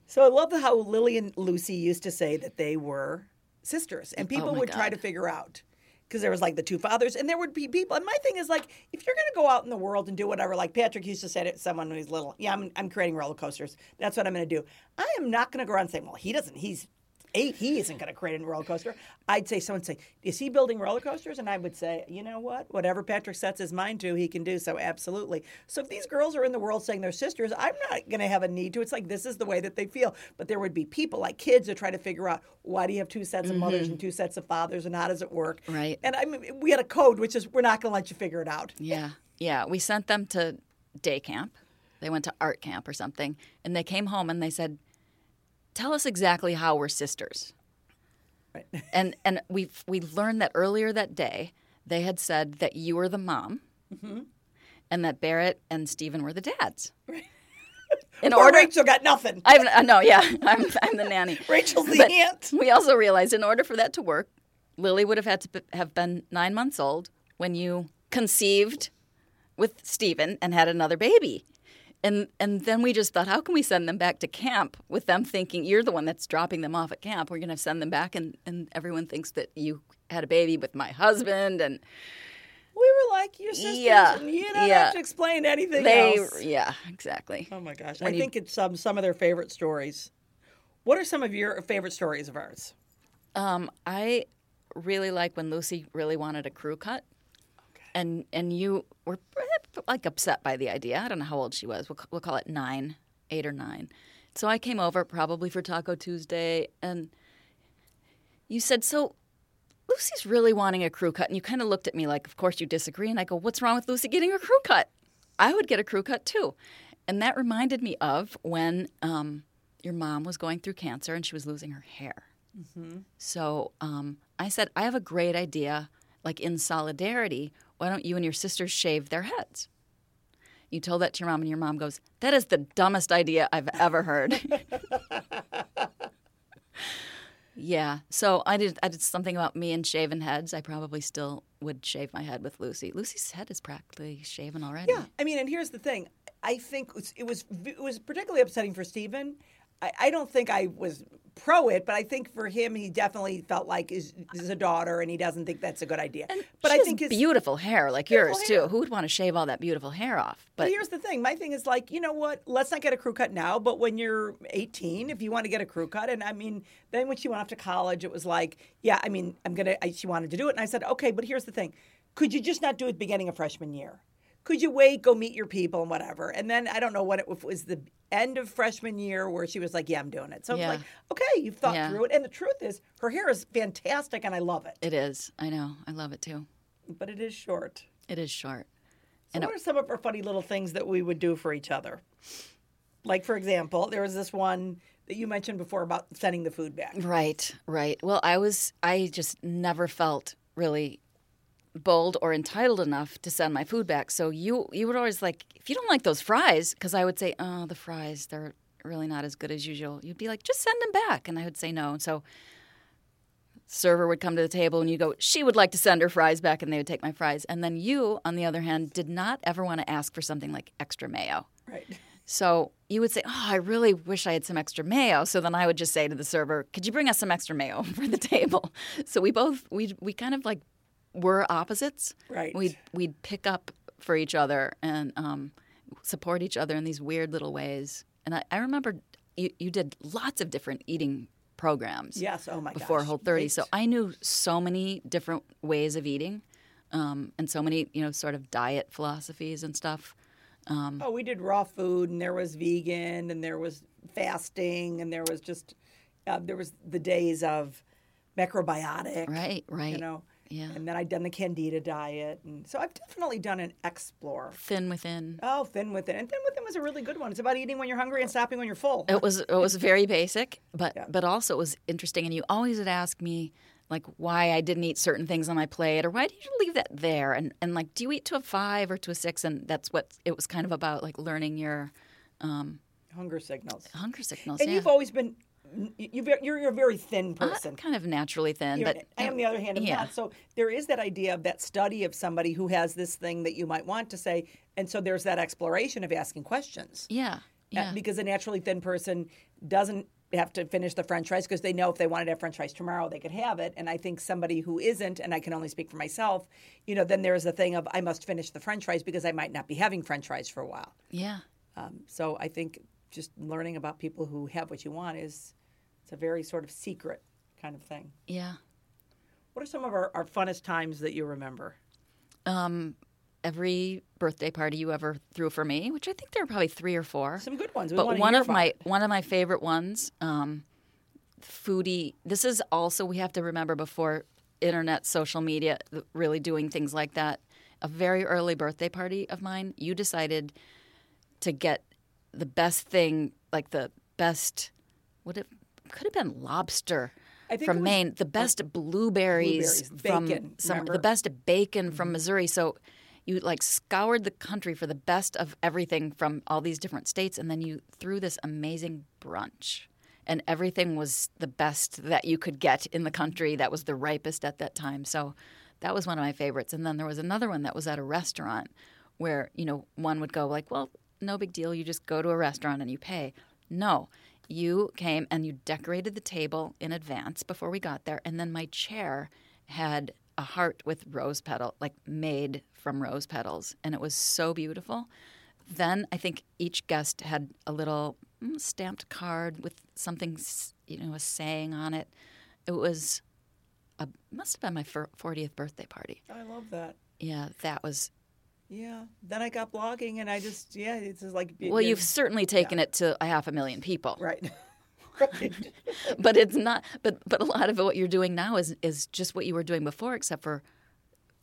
Speaker 1: So I love how Lily and Lucy used to say that they were sisters, and people
Speaker 2: Oh
Speaker 1: would try to figure out because there was like the two fathers, and there would be people. And my thing is like, if you're going to go out in the world and do whatever, like Patrick used to say to someone when he's little, yeah, I'm I'm creating roller coasters. That's what I'm going to do. I am not going to go around saying, well, he doesn't. He's eight. He isn't going to create a roller coaster. I'd say someone say, is he building roller coasters? And I would say, you know what? Whatever Patrick sets his mind to, he can do. So absolutely. So if these girls are in the world saying they're sisters, I'm not going to have a need to. It's like this is the way that they feel. But there would be people like kids that try to figure out why do you have two sets of mm-hmm. mothers and two sets of fathers and how does it work?
Speaker 2: Right.
Speaker 1: And I mean, we had a code which is we're not going to let you figure it out.
Speaker 2: Yeah. Yeah. We sent them to day camp. They went to art camp or something. And they came home and they said, Tell us exactly how we're sisters.
Speaker 1: Right.
Speaker 2: And and we we learned that earlier that day they had said that you were the mom,
Speaker 1: Mm-hmm.
Speaker 2: and that Barrett and Stephen were the dads. In
Speaker 1: Or
Speaker 2: order,
Speaker 1: Rachel got nothing.
Speaker 2: I have, no, yeah, I'm I'm the nanny.
Speaker 1: Rachel's the
Speaker 2: But
Speaker 1: aunt.
Speaker 2: We also realized in order for that to work, Lily would have had to be- have been nine months old when you conceived with Stephen and had another baby. And and then we just thought, how can we send them back to camp with them thinking you're the one that's dropping them off at camp? We're going to send them back, and, and everyone thinks that you had a baby with my husband, and
Speaker 1: We were like, your sisters,
Speaker 2: Yeah,
Speaker 1: and you don't
Speaker 2: yeah.
Speaker 1: have to explain anything
Speaker 2: they,
Speaker 1: else.
Speaker 2: yeah, exactly.
Speaker 1: Oh my gosh.
Speaker 2: When
Speaker 1: I
Speaker 2: you-
Speaker 1: think it's um, some of their favorite stories. What are some of your favorite stories of ours?
Speaker 2: Um, I really like when Lucy really wanted a crew cut. and and you were like upset by the idea. I don't know how old she was. We'll, we'll call it nine, eight or nine. So I came over probably for Taco Tuesday, and you said, "So Lucy's really wanting a crew cut," and you kind of looked at me like, "Of course you disagree." And I go, "What's wrong with Lucy getting a crew cut? I would get a crew cut too." And that reminded me of when um, your mom was going through cancer and she was losing her hair. So um, I said, I have a great idea. Like in solidarity, why don't you and your sisters shave their heads? You told that to your mom, and your mom goes, That is the dumbest idea I've ever heard. yeah. So I did I did something about me and shaven heads. I probably still would shave my head with Lucy. Lucy's head is practically shaven already.
Speaker 1: Yeah, I mean, and here's the thing. I think it was it was, it was particularly upsetting for Stephen. I, I don't think I was pro it, but I think for him, he definitely felt like is is a daughter, and he doesn't think that's a good idea. but
Speaker 2: She
Speaker 1: I
Speaker 2: has
Speaker 1: think his,
Speaker 2: beautiful hair like
Speaker 1: Beautiful
Speaker 2: yours
Speaker 1: hair.
Speaker 2: too. Who would want to shave all that beautiful hair off?
Speaker 1: But
Speaker 2: But
Speaker 1: here's the thing. My thing is like, you know what? Let's not get a crew cut now. But when you're 18, if you want to get a crew cut, and I mean, then when she went off to college, it was like, yeah, I mean, I'm gonna. I, she wanted to do it, and I said, okay. But here's the thing: could you just not do it beginning of freshman year? Could you wait, go meet your people, and whatever? And then I don't know what it, it was the end of freshman year where she was like, yeah, I'm doing it. So
Speaker 2: Yeah.
Speaker 1: I'm like, okay, you've thought
Speaker 2: Yeah.
Speaker 1: through it. And the truth is, her hair is fantastic, and I love it.
Speaker 2: it is. I know. I love it too.
Speaker 1: But it is short.
Speaker 2: It is short.
Speaker 1: So what are some of our funny little things that we would do for each other? Like, for example, there was this one that you mentioned before about sending the food back.
Speaker 2: Right, right. Well, I was, I just never felt really bold or entitled enough to send my food back. So you, you would always like, if you don't like those fries, because I would say, oh, the fries, they're really not as good as usual. You'd be like, just send them back. And I would say no. And so server would come to the table and you go, she would like to send her fries back and they would take my fries. And then you, on the other hand, did not ever want to ask for something like extra mayo.
Speaker 1: Right.
Speaker 2: So you would say, "Oh, I really wish I had some extra mayo." So then I would just say to the server, "Could you bring us some extra mayo for the table?" So we both we we kind of like were opposites.
Speaker 1: Right.
Speaker 2: We'd we'd pick up for each other and um, support each other in these weird little ways. And I, I remember you you did lots of different eating programs
Speaker 1: Yes. Oh my gosh.
Speaker 2: before Whole 30.
Speaker 1: Right.
Speaker 2: So I knew so many different ways of eating um, and so many, you know, sort of diet philosophies and stuff.
Speaker 1: Oh, we did raw food, and there was vegan, and there was fasting, and there was just uh, there was the days of macrobiotic.
Speaker 2: Right, right.
Speaker 1: You know.
Speaker 2: Yeah.
Speaker 1: And then I'd done the Candida diet, and so I've definitely done an explore.
Speaker 2: Thin within.
Speaker 1: Oh, Thin Within, and Thin Within was a really good one. It's about eating when you're hungry and stopping when you're full.
Speaker 2: It was it was very basic, but
Speaker 1: Yeah.
Speaker 2: but also it was interesting. And you always would ask me like why I didn't eat certain things on my plate, or why did you leave that there? And and like, do you eat to a five or to a six? And that's what it was kind of about, like learning your um,
Speaker 1: Hunger signals.
Speaker 2: hunger signals.
Speaker 1: And
Speaker 2: yeah.
Speaker 1: you've always been you're, you're a very thin
Speaker 2: I'm
Speaker 1: person.
Speaker 2: kind of naturally thin,
Speaker 1: You're-
Speaker 2: but
Speaker 1: I am the other hand of
Speaker 2: yeah.
Speaker 1: that. So there is that idea of that study of somebody who has this thing that you might want to say, and so there's that exploration of asking questions.
Speaker 2: Yeah,
Speaker 1: Uh,
Speaker 2: yeah,
Speaker 1: because a naturally thin person doesn't have to finish the french fries because they know if they wanted to have french fries tomorrow they could have it and i think somebody who isn't and i can only speak for myself you know then there's the thing of i must finish the french fries because i might not be having french fries for a while
Speaker 2: yeah.
Speaker 1: um, so i think just learning about people who have what you want is it's a very sort of secret kind of thing
Speaker 2: yeah.
Speaker 1: what are some of our, our funnest times that you remember
Speaker 2: Um, every birthday party you ever threw for me, which I think there were probably three or four.
Speaker 1: some good ones we
Speaker 2: but one of my
Speaker 1: it.
Speaker 2: one of my favorite ones um, foodie this is also we have to remember before internet social media really doing things like that a very early birthday party of mine you decided to get the best thing like the best what it could have been lobster from Maine, the best blueberries,
Speaker 1: Blueberries,
Speaker 2: from
Speaker 1: bacon,
Speaker 2: some, the best bacon from Missouri. So you like scoured the country for the best of everything from all these different states, and then you threw this amazing brunch, and everything was the best that you could get in the country. That was the ripest at that time. So that was one of my favorites. And then there was another one that was at a restaurant where you know one would go like, well, no big deal. You just go to a restaurant and you pay. No. You came and you decorated the table in advance before we got there, and then my chair had a heart with rose petal, like made from rose petals, and it was so beautiful. Then I think each guest had a little mm, stamped card with something, you know, a saying on it. It was a must have been my 40th birthday party.
Speaker 1: i love that
Speaker 2: yeah, that was.
Speaker 1: Yeah. Then I got blogging, and I just yeah, it's just like
Speaker 2: Well, you've certainly taken it to a half a million people,
Speaker 1: right.
Speaker 2: but it's not. But but a lot of what you're doing now is is just what you were doing before, except for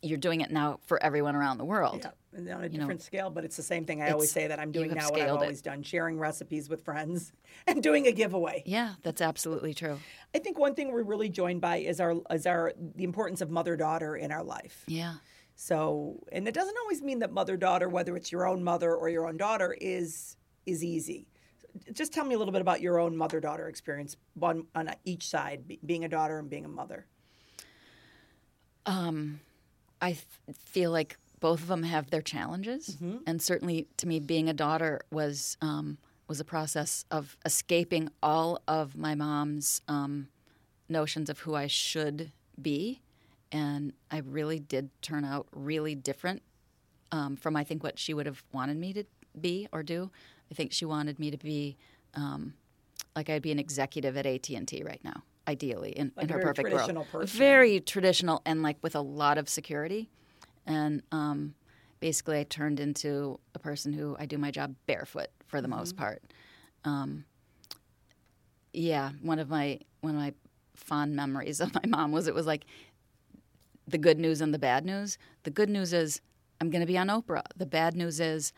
Speaker 2: you're doing it now for everyone around the world.
Speaker 1: Yeah, and on a
Speaker 2: know,
Speaker 1: different scale, but it's the same thing. I always say that I'm doing now what I've
Speaker 2: scaled it.
Speaker 1: always done: sharing recipes with friends and doing a giveaway.
Speaker 2: Yeah, that's absolutely true.
Speaker 1: I think one thing we're really joined by is our is our the importance of mother daughter in our life.
Speaker 2: Yeah.
Speaker 1: So, and it doesn't always mean that mother daughter, whether it's your own mother or your own daughter, is is easy. Just tell me a little bit about your own mother daughter experience, one on each side, be- being a daughter and being a mother.
Speaker 2: Um, I f- feel like both of them have their challenges, and certainly to me, being a daughter was um, was a process of escaping all of my mom's um, notions of who I should be, and I really did turn out really different um, from I think what she would have wanted me to be or do. I think she wanted me to be um, like I'd be an executive at AT and T right now, ideally in,
Speaker 1: Like
Speaker 2: in her
Speaker 1: very
Speaker 2: perfect
Speaker 1: traditional
Speaker 2: world.
Speaker 1: person.
Speaker 2: Very traditional and like with a lot of security, and um, basically I turned into a person who I do my job barefoot for the
Speaker 1: Mm-hmm.
Speaker 2: most part. Um, yeah, one of my one of my fond memories of my mom was it was like the good news and the bad news. The good news is I'm going to be on Oprah. The bad news is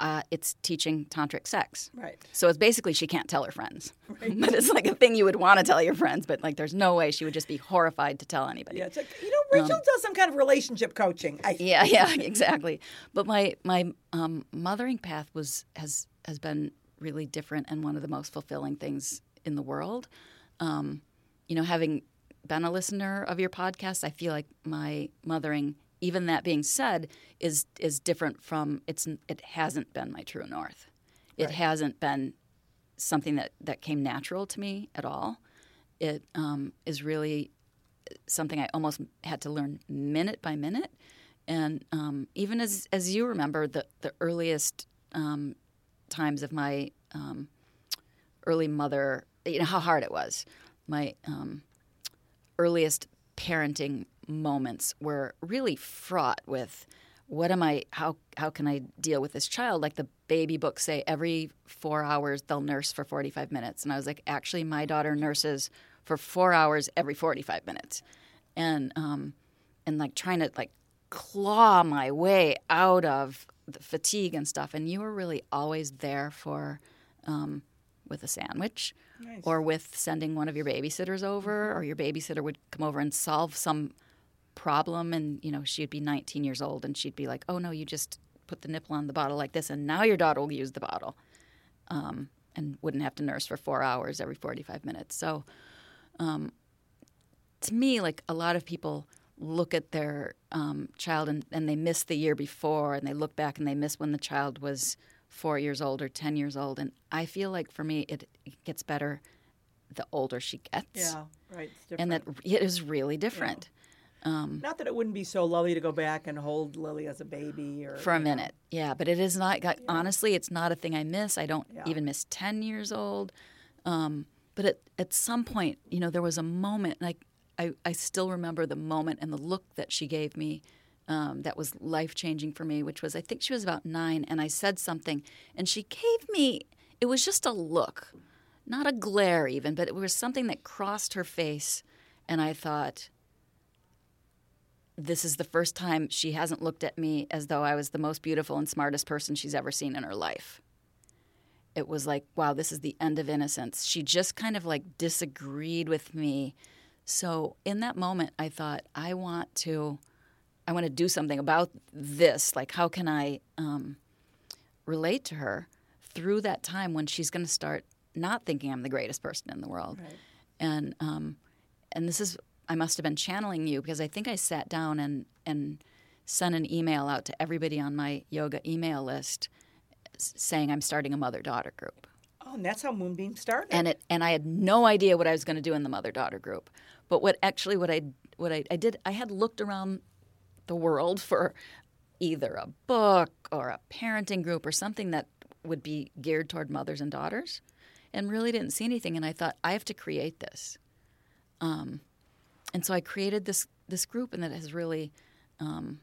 Speaker 2: uh, it's teaching tantric sex.
Speaker 1: Right.
Speaker 2: So it's basically she can't tell her friends, Right. but it's like a thing you would want to tell your friends, but like there's no way she would just be horrified to tell anybody.
Speaker 1: Yeah, it's like you know, Rachel does some kind of relationship coaching. I,
Speaker 2: Yeah, yeah, exactly. But my my um, mothering path was has has been really different and one of the most fulfilling things in the world. Um, you know, having been a listener of your podcast, I feel like my mothering, even that being said, is is different from it's. It hasn't been my true north. It hasn't been something that that came natural to me at all. It um, is really something I almost had to learn minute by minute. And um, even as as you remember, the the earliest um, times of my um, early mother, you know how hard it was. My um, earliest parenting moments were really fraught with what am I how how can I deal with this child? Like the baby books say every 4 hours they'll nurse for 45 minutes. And I was like actually my daughter nurses for 4 hours every 45 minutes. And um and like trying to like claw my way out of the fatigue and stuff. And you were really always there for um with a sandwich
Speaker 1: Nice.
Speaker 2: or with sending one of your babysitters over or your babysitter would come over and solve some problem and you know she'd be 19 years old and she'd be like oh no you just put the nipple on the bottle like this and now your daughter will use the bottle. Um, and wouldn't have to nurse for four hours every 45 minutes. So um, to me like a lot of people look at their um, child and, and they miss the year before and they look back and they miss when the child was four years old or 10 years old and i feel like for me it, it gets better the older she gets
Speaker 1: yeah, right.
Speaker 2: And that it is really different
Speaker 1: Not that it wouldn't be so lovely to go back and hold Lily as a baby or
Speaker 2: for a
Speaker 1: you know.
Speaker 2: minute yeah but it is not got, honestly it's not a thing i miss i don't
Speaker 1: Yeah.
Speaker 2: even miss 10 years old um, but at, at some point you know there was a moment like I, I still remember the moment and the look that she gave me um, that was life changing for me which was i think she was about nine and i said something and she gave me it was just a look not a glare even but it was something that crossed her face and i thought this is the first time she hasn't looked at me as though I was the most beautiful and smartest person she's ever seen in her life. It was like, wow, this is the end of innocence. She just kind of like disagreed with me. So in that moment, I thought, I want to, I want to do something about this. Like, how can I um, relate to her through that time when she's going to start not thinking I'm the greatest person in the world?
Speaker 1: Right.
Speaker 2: and um, and this is I must have been channeling you because I think I sat down and and sent an email out to everybody on my yoga email list saying I'm starting a mother daughter group.
Speaker 1: Oh, and that's how Moonbeam started.
Speaker 2: And it and I had no idea what I was going to do in the mother daughter group. But what actually what I what I, I did I had looked around the world for either a book or a parenting group or something that would be geared toward mothers and daughters and really didn't see anything and I thought I have to create this. Um, and so I created this this group and that has really um,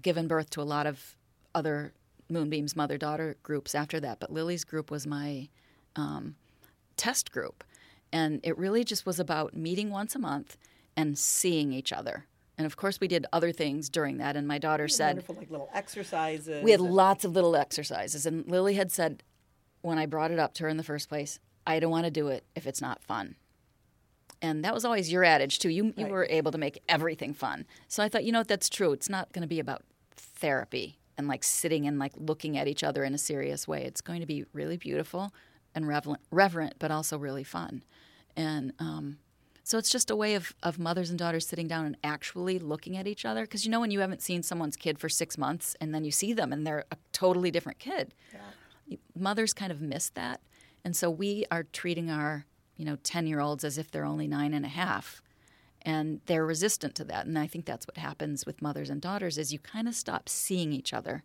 Speaker 2: given birth to a lot of other MoonBeams mother daughter groups after that, but Lily's group was my um, test group. And it really just was about meeting once a month and seeing each other. And of course, we did other things during that. And my daughter said,
Speaker 1: Wonderful, like little exercises.
Speaker 2: we had
Speaker 1: and-
Speaker 2: lots of little exercises. And Lily had said, when I brought it up to her in the first place, I don't want to do it if it's not fun. And that was always your adage, too. You, you
Speaker 1: Right.
Speaker 2: were able to make everything fun. So I thought, you know what, that's true. It's not going to be about therapy and like sitting and like looking at each other in a serious way. It's going to be really beautiful and reverent, reverent but also really fun. And um, so it's just a way of, of mothers and daughters sitting down and actually looking at each other. Because you know, when you haven't seen someone's kid for six months and then you see them and they're a totally different kid, mothers kind of miss that. And so we are treating our, you know, 10 year olds as if they're only nine and a half. And they're resistant to that. And I think that's what happens with mothers and daughters is you kind of stop seeing each other.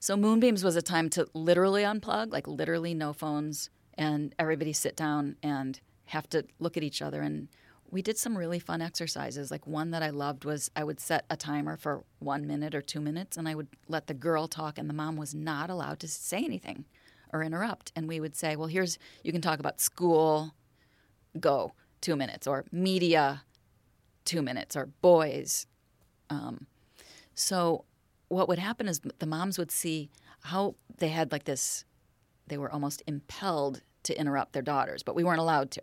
Speaker 2: So MoonBeams was a time to literally unplug, like literally no phones, and everybody sit down and have to look at each other. And we did some really fun exercises. Like one that I loved was I would set a timer for one minute or two minutes, and I would let the girl talk, and the mom was not allowed to say anything or interrupt. And we would say, well, here's, you can talk about school, go, two minutes, or media, two minutes, or boys, um, so what would happen is the moms would see how they had like this, they were almost impelled to interrupt their daughters, but we weren't allowed to.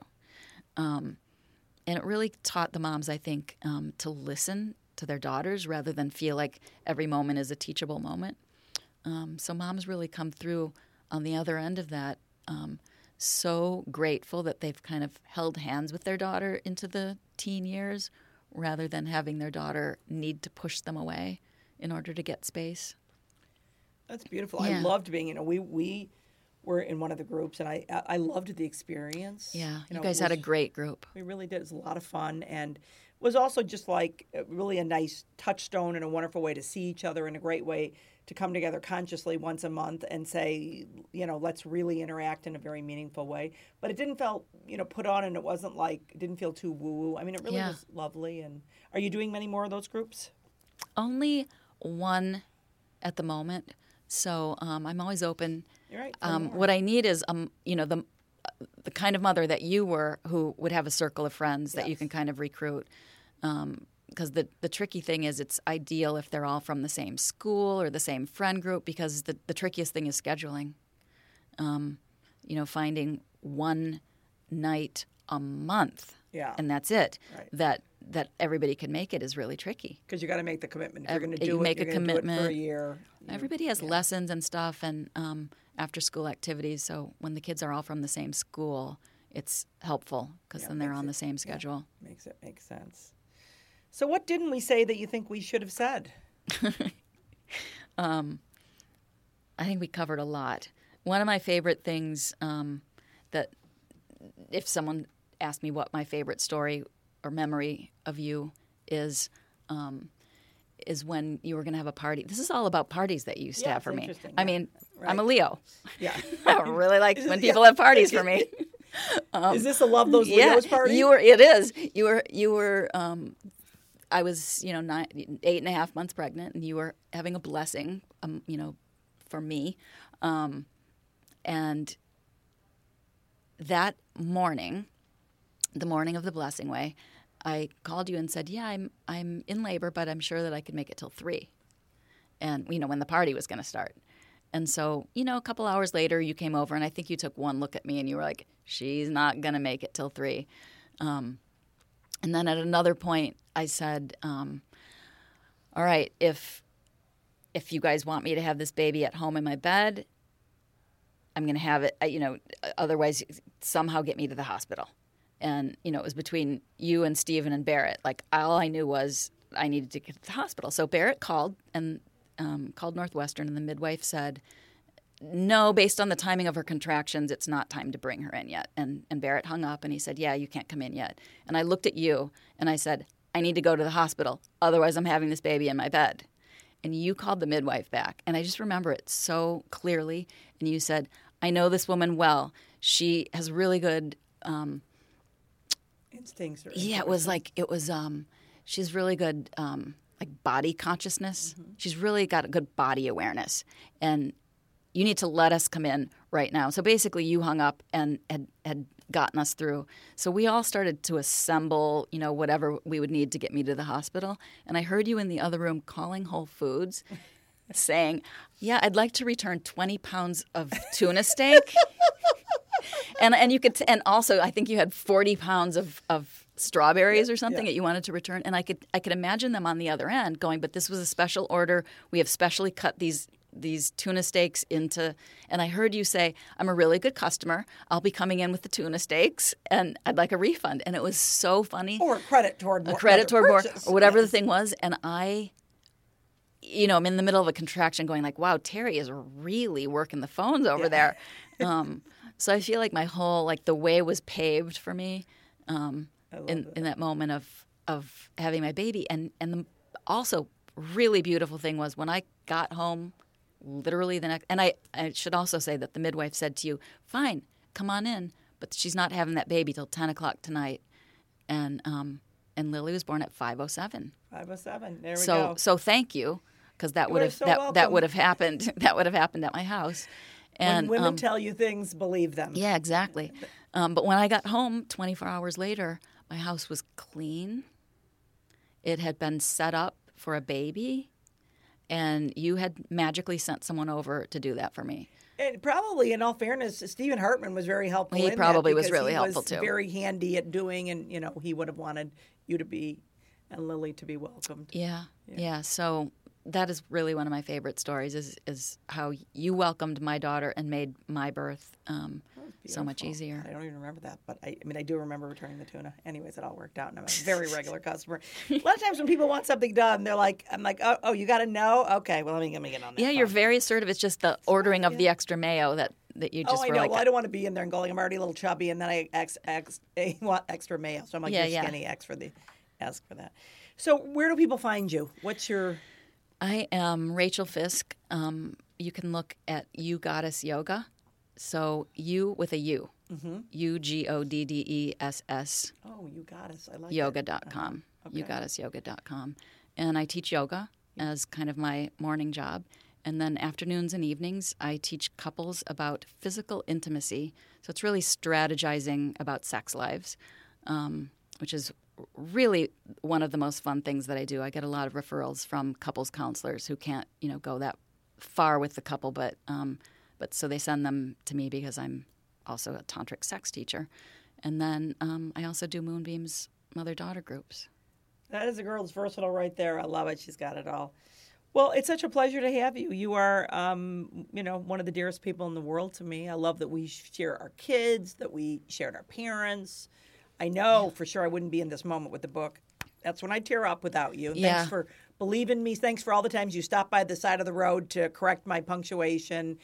Speaker 2: Um, and it really taught the moms, I think, um, to listen to their daughters rather than feel like every moment is a teachable moment. Um, so moms really come through on the other end of that. Um, so grateful that they've kind of held hands with their daughter into the teen years rather than having their daughter need to push them away in order to get space.
Speaker 1: That's beautiful. I loved being, you know, we we were in one of the groups, and I I loved the experience.
Speaker 2: Yeah, you,
Speaker 1: know,
Speaker 2: guys
Speaker 1: it
Speaker 2: had a great group.
Speaker 1: We really did. It was a lot of fun, and was also just like uh, really a nice touchstone and a wonderful way to see each other, and a great way to come together consciously once a month and say, you know, let's really interact in a very meaningful way. But it didn't feel, you know, put on, and it wasn't like it didn't feel too woo woo. I mean, it really
Speaker 2: Yeah.
Speaker 1: was lovely. And are you doing many more of those groups?
Speaker 2: Only one at the moment, so um, I'm always open.
Speaker 1: Right.
Speaker 2: Um, what I need is, um, you know, the the kind of mother that you were, who would have a circle of friends that you can kind of recruit. Because the the tricky thing is, it's ideal if they're all from the same school or the same friend group. Because the the trickiest thing is scheduling. Um, you know, finding one night a month,
Speaker 1: Yeah.
Speaker 2: and that's it.
Speaker 1: Right.
Speaker 2: That that everybody can make it is really tricky.
Speaker 1: because you got to make the commitment. If you're going to
Speaker 2: you
Speaker 1: do it,
Speaker 2: make
Speaker 1: you're
Speaker 2: a
Speaker 1: gonna do it for a year.
Speaker 2: Everybody has lessons and stuff and um, after school activities. So when the kids are all from the same school, it's helpful because
Speaker 1: Yeah,
Speaker 2: then they're on
Speaker 1: it-
Speaker 2: the same
Speaker 1: yeah.
Speaker 2: schedule.
Speaker 1: Makes it make sense. So, what didn't we say that you think we should have said?
Speaker 2: um, I think we covered a lot. One of my favorite things um, that if someone asked me what my favorite story or memory of you is, um, is when you were going to have a party. This is all about parties that you used to
Speaker 1: Yeah,
Speaker 2: have for me. I mean,
Speaker 1: Right.
Speaker 2: I'm a Leo.
Speaker 1: Yeah.
Speaker 2: I really like when people
Speaker 1: yeah.
Speaker 2: have parties for me.
Speaker 1: Is this a love those
Speaker 2: Um, yeah,
Speaker 1: Leos party?
Speaker 2: you were. It is. You were. You were. Um, I was, you know, nine, eight and a half months pregnant, and you were having a blessing, um, you know, for me, um, and that morning, the morning of the blessing way, I called you and said, "Yeah, I'm I'm in labor, but I'm sure that I could make it till three, and you know when the party was going to start." And so, you know, a couple hours later, you came over, and I think you took one look at me, and you were like, "She's not to make it till three. Um, and then at another point, I said, um, "All right, if if you guys want me to have this baby at home in my bed, I'm to have it. uh, You know, otherwise, somehow get me to the hospital." And you know, it was between you and Stephen and Barrett. Like all I knew was I needed to get to the hospital. So Barrett called and um, called Northwestern, and the midwife said, "No, based on the timing of her contractions, it's not time to bring her in yet." And and Barrett hung up, and he said, "Yeah, you can't come in yet." And I looked at you, and I said, "I need to go to the hospital. Otherwise, I'm having this baby in my bed." And you called the midwife back, and I just remember it so clearly. And you said, "I know this woman well. She has really good." Um,
Speaker 1: Instincts. Or
Speaker 2: yeah, it was like it was. Um, she's really good. Um, like body consciousness. She's really got a good body awareness, and you need to let us come in right now. So basically, you hung up and had had gotten us through. So we all started to assemble, you know, whatever we would need to get me to the hospital. And I heard you in the other room calling Whole Foods. saying, "Yeah, I'd like to return 20 pounds of tuna steak." and and you could and also I think you had 40 pounds of of strawberries or something
Speaker 1: yeah.
Speaker 2: that you wanted to return. And I could I could imagine them on the other end going but this was a special order. We have specially cut these these tuna steaks into and I heard you say I'm a really good customer. I'll be coming in with the tuna steaks and I'd like a refund. And it was so funny.
Speaker 1: Or credit toward
Speaker 2: a credit toward more or whatever
Speaker 1: Yes.
Speaker 2: the thing was. And I you know, I'm in the middle of a contraction going like, wow, Teri is really working the phones over there. Um, so I feel like my whole, like the way was paved for me um, in, in that moment of, of having my baby. And, and the also really beautiful thing was when I got home literally the next, and I, I should also say that the midwife said to you, fine, come on in, but she's not having that baby till 10 o'clock tonight. And, um, and Lily was born at 507
Speaker 1: 507. There we
Speaker 2: so
Speaker 1: go.
Speaker 2: so so thank you because that would have
Speaker 1: so
Speaker 2: that, that would have happened that would have happened at my house and
Speaker 1: when women
Speaker 2: um,
Speaker 1: tell you things, believe them.
Speaker 2: yeah exactly um, but when i got home 24 hours later my house was clean it had been set up for a baby and you had magically sent someone over to do that for me
Speaker 1: And probably, in all fairness, Stephen Hartman was very helpful.
Speaker 2: He probably was really
Speaker 1: he
Speaker 2: helpful,
Speaker 1: was
Speaker 2: too.
Speaker 1: Very handy at doing, and you know, he would have wanted you to be and Lily to be welcomed.
Speaker 2: yeah yeah, so that is really one of my favorite stories is is how you welcomed my daughter and made my birth um, so much easier
Speaker 1: I don't even remember that, but I, I mean, I do remember returning the tuna. Anyways, it all worked out, and I'm a very regular customer. A lot of times when people want something done, they're like, "I'm like, oh, oh you got to know? Okay, well, let me let me get on that."
Speaker 2: Yeah, you're very assertive. It's just the ordering of the extra mayo that, that you just
Speaker 1: Oh, I know.
Speaker 2: like,
Speaker 1: well, I don't want to be in there and going, I'm already a little chubby, and then I ex, ex, I want extra mayo. So I'm like,
Speaker 2: Yeah,
Speaker 1: you're
Speaker 2: yeah.
Speaker 1: skinny. X for the, ask for that. So where do people find you? What's your?
Speaker 2: I am Rachel Fisk. Um, you can look at UGoddess Yoga. So you with a U. U G O D D E S S.
Speaker 1: Mm-hmm.
Speaker 2: U G O D D E S S
Speaker 1: Oh, you us. I like
Speaker 2: yoga.com.
Speaker 1: Okay.
Speaker 2: UGoddessYoga.com. And I teach yoga as kind of my morning job. And then afternoons and evenings, I teach couples about physical intimacy. So it's really strategizing about sex lives, um, which is really one of the most fun things that I do. I get a lot of referrals from couples counselors who can't, you know, go that far with the couple, but um, but so they send them to me because I'm also a tantric sex teacher. And then um, I also do MoonBeams mother daughter groups.
Speaker 1: That is a girl's versatile right there. I love it. She's got it all. Well, it's such a pleasure to have you. You are, um, you know, one of the dearest people in the world to me. I love that we share our kids, that we shared our parents. I know for sure I wouldn't be in this moment with the book. That's when I tear up without you.
Speaker 2: Yeah.
Speaker 1: Thanks for believing me. Thanks for all the times you stopped by the side of the road to correct my punctuation.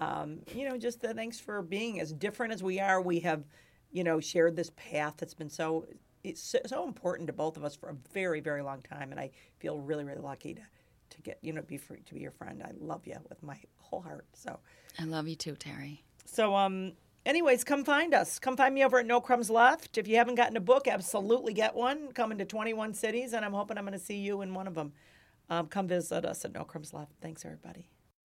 Speaker 1: Um, you know, just uh, thanks for being as different as we are. We have, you know, shared this path that's been so it's so, so important to both of us for a very, very long time, and I feel really, really lucky to to get you know be free, to be your friend. I love you with my whole heart. So,
Speaker 2: I love you too, Teri.
Speaker 1: so um. Anyways, come find us. Come find me over at No Crumbs Left. If you haven't gotten a book, absolutely get one. Coming to 21 cities, and I'm hoping I'm going to see you in one of them. Um, come visit us at No Crumbs Left. Thanks, everybody.